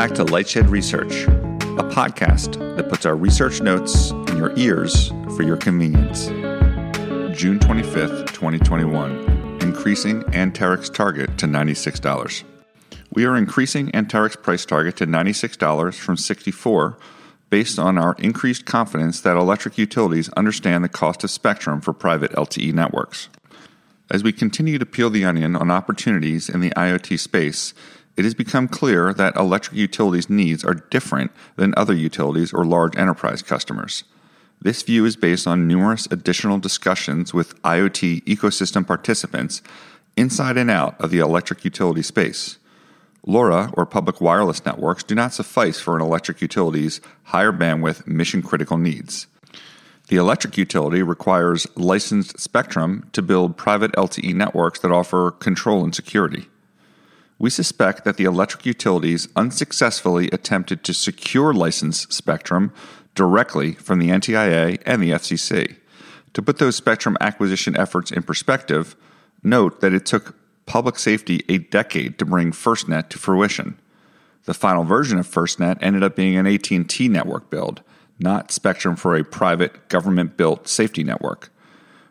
back to Lightshed Research, a podcast that puts our research notes in your ears for your convenience. June 25th, 2021, increasing Anterix target to $96. We are increasing Anterix price target to $96 from 64 based on our increased confidence that electric utilities understand the cost of spectrum for private LTE networks. As we continue to peel the onion on opportunities in the IoT space, it has become clear that electric utilities' needs are different than other utilities or large enterprise customers. This view is based on numerous additional discussions with IoT ecosystem participants inside and out of the electric utility space. LoRa, or public wireless networks, do not suffice for an electric utility's higher bandwidth mission critical needs. The electric utility requires licensed spectrum to build private LTE networks that offer control and security. We suspect that the electric utilities unsuccessfully attempted to secure licensed spectrum directly from the NTIA and the FCC. To put those spectrum acquisition efforts in perspective, note that it took public safety a decade to bring FirstNet to fruition. The final version of FirstNet ended up being an AT&T network build not spectrum for a private government built safety network.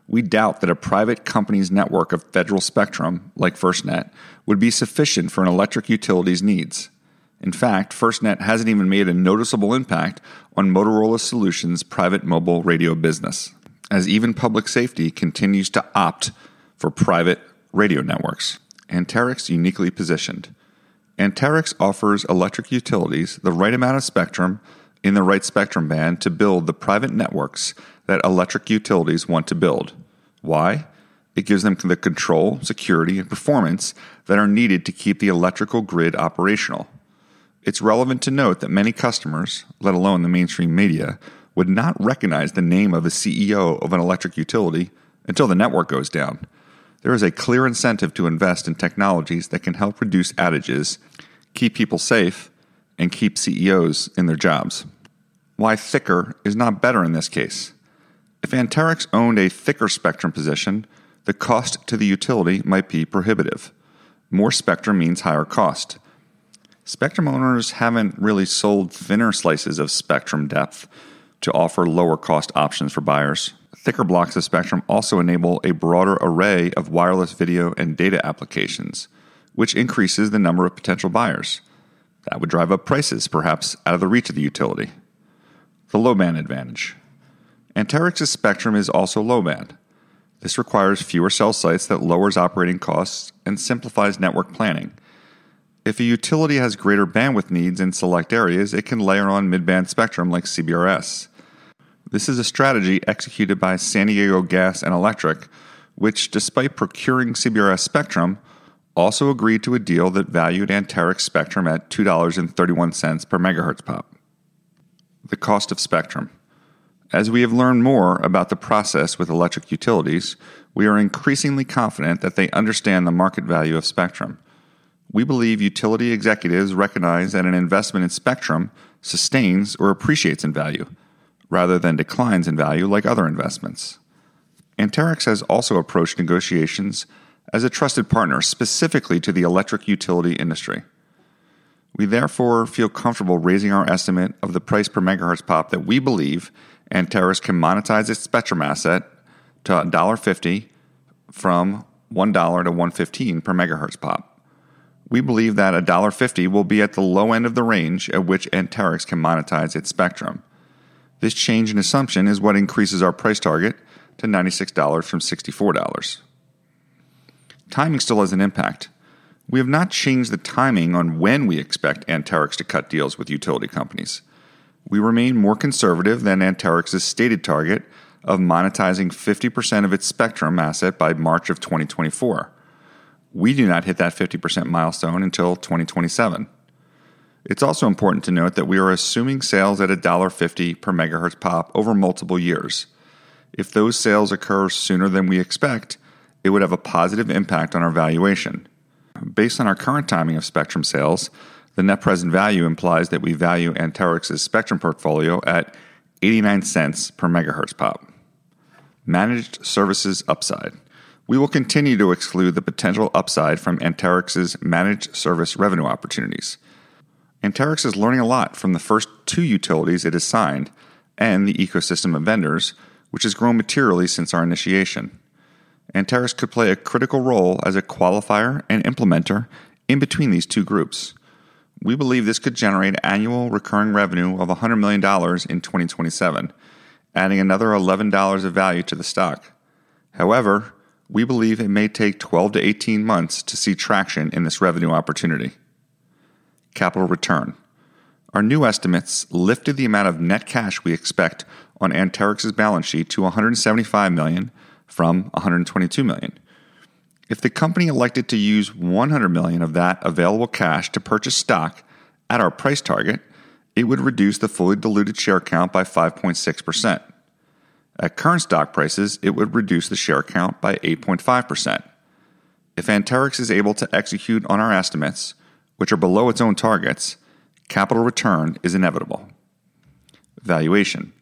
We doubt that a private company's network of federal spectrum, like FirstNet, would be sufficient for an electric utility's needs. In fact, FirstNet hasn't even made a noticeable impact on Motorola Solutions' private mobile radio business, as even public safety continues to opt for private radio networks. Anterix uniquely positioned. Anterix offers electric utilities the right amount of spectrum in the right spectrum band to build the private networks that electric utilities want to build. Why? It gives them the control, security, and performance that are needed to keep the electrical grid operational. It's relevant to note that many customers, let alone the mainstream media, would not recognize the name of a CEO of an electric utility until the network goes down. There is a clear incentive to invest in technologies that can help reduce outages, keep people safe, and keep CEOs in their jobs. Why thicker is not better in this case. If Anterix owned a thicker spectrum position, the cost to the utility might be prohibitive. More spectrum means higher cost. Spectrum owners haven't really sold thinner slices of spectrum depth to offer lower cost options for buyers. Thicker blocks of spectrum also enable a broader array of wireless video and data applications, which increases the number of potential buyers. That would drive up prices, perhaps out of the reach of the utility. The low band advantage. Anterix's spectrum is also low band. This requires fewer cell sites that lowers operating costs and simplifies network planning. If a utility has greater bandwidth needs in select areas, it can layer on mid-band spectrum like CBRS. This is a strategy executed by San Diego Gas and Electric, which, despite procuring CBRS spectrum, also agreed to a deal that valued Anterix Spectrum at $2.31 per megahertz pop. The cost of spectrum. As we have learned more about the process with electric utilities, we are increasingly confident that they understand the market value of spectrum. We believe utility executives recognize that an investment in spectrum sustains or appreciates in value, rather than declines in value like other investments. Anterix has also approached negotiations as a trusted partner specifically to the electric utility industry. We therefore feel comfortable raising our estimate of the price per megahertz pop that we believe Anterix can monetize its spectrum asset to $1.50 from $1 to $1.15 per megahertz pop. We believe that $1.50 will be at the low end of the range at which Anterix can monetize its spectrum. This change in assumption is what increases our price target to $96 from $64 timing still has an impact. We have not changed the timing on when we expect Anterix to cut deals with utility companies. We remain more conservative than Anterix's stated target of monetizing 50% of its spectrum asset by March of 2024. We do not hit that 50% milestone until 2027. It's also important to note that we are assuming sales at $1.50 per megahertz pop over multiple years. If those sales occur sooner than we expect, it would have a positive impact on our valuation. Based on our current timing of spectrum sales, the net present value implies that we value Anterix's spectrum portfolio at 89 cents per megahertz pop. Managed services upside. We will continue to exclude the potential upside from Anterix's managed service revenue opportunities. Anterix is learning a lot from the first two utilities it has signed and the ecosystem of vendors, which has grown materially since our initiation. Anterix could play a critical role as a qualifier and implementer in between these two groups. We believe this could generate annual recurring revenue of $100 million in 2027, adding another $11 of value to the stock. However, we believe it may take 12 to 18 months to see traction in this revenue opportunity. Capital return. Our new estimates lifted the amount of net cash we expect on Anterix's balance sheet to $175 million from 122 million. If the company elected to use 100 million of that available cash to purchase stock at our price target, it would reduce the fully diluted share count by 5.6%. At current stock prices, it would reduce the share count by 8.5%. If Anterix is able to execute on our estimates, which are below its own targets, capital return is inevitable. Valuation.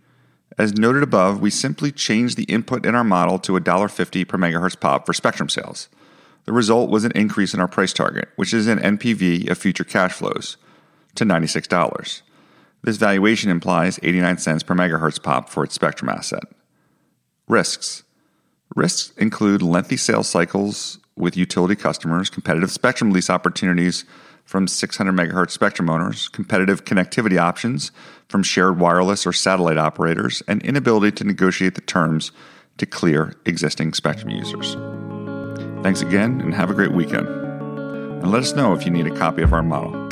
As noted above, we simply changed the input in our model to $1.50 per megahertz pop for spectrum sales. The result was an increase in our price target, which is an NPV of future cash flows, to $96. This valuation implies 89 cents per megahertz pop for its spectrum asset. Risks. Risks include lengthy sales cycles with utility customers, competitive spectrum lease opportunities from 600 megahertz spectrum owners, competitive connectivity options from shared wireless or satellite operators, and inability to negotiate the terms to clear existing spectrum users. Thanks again and have a great weekend. And let us know if you need a copy of our model.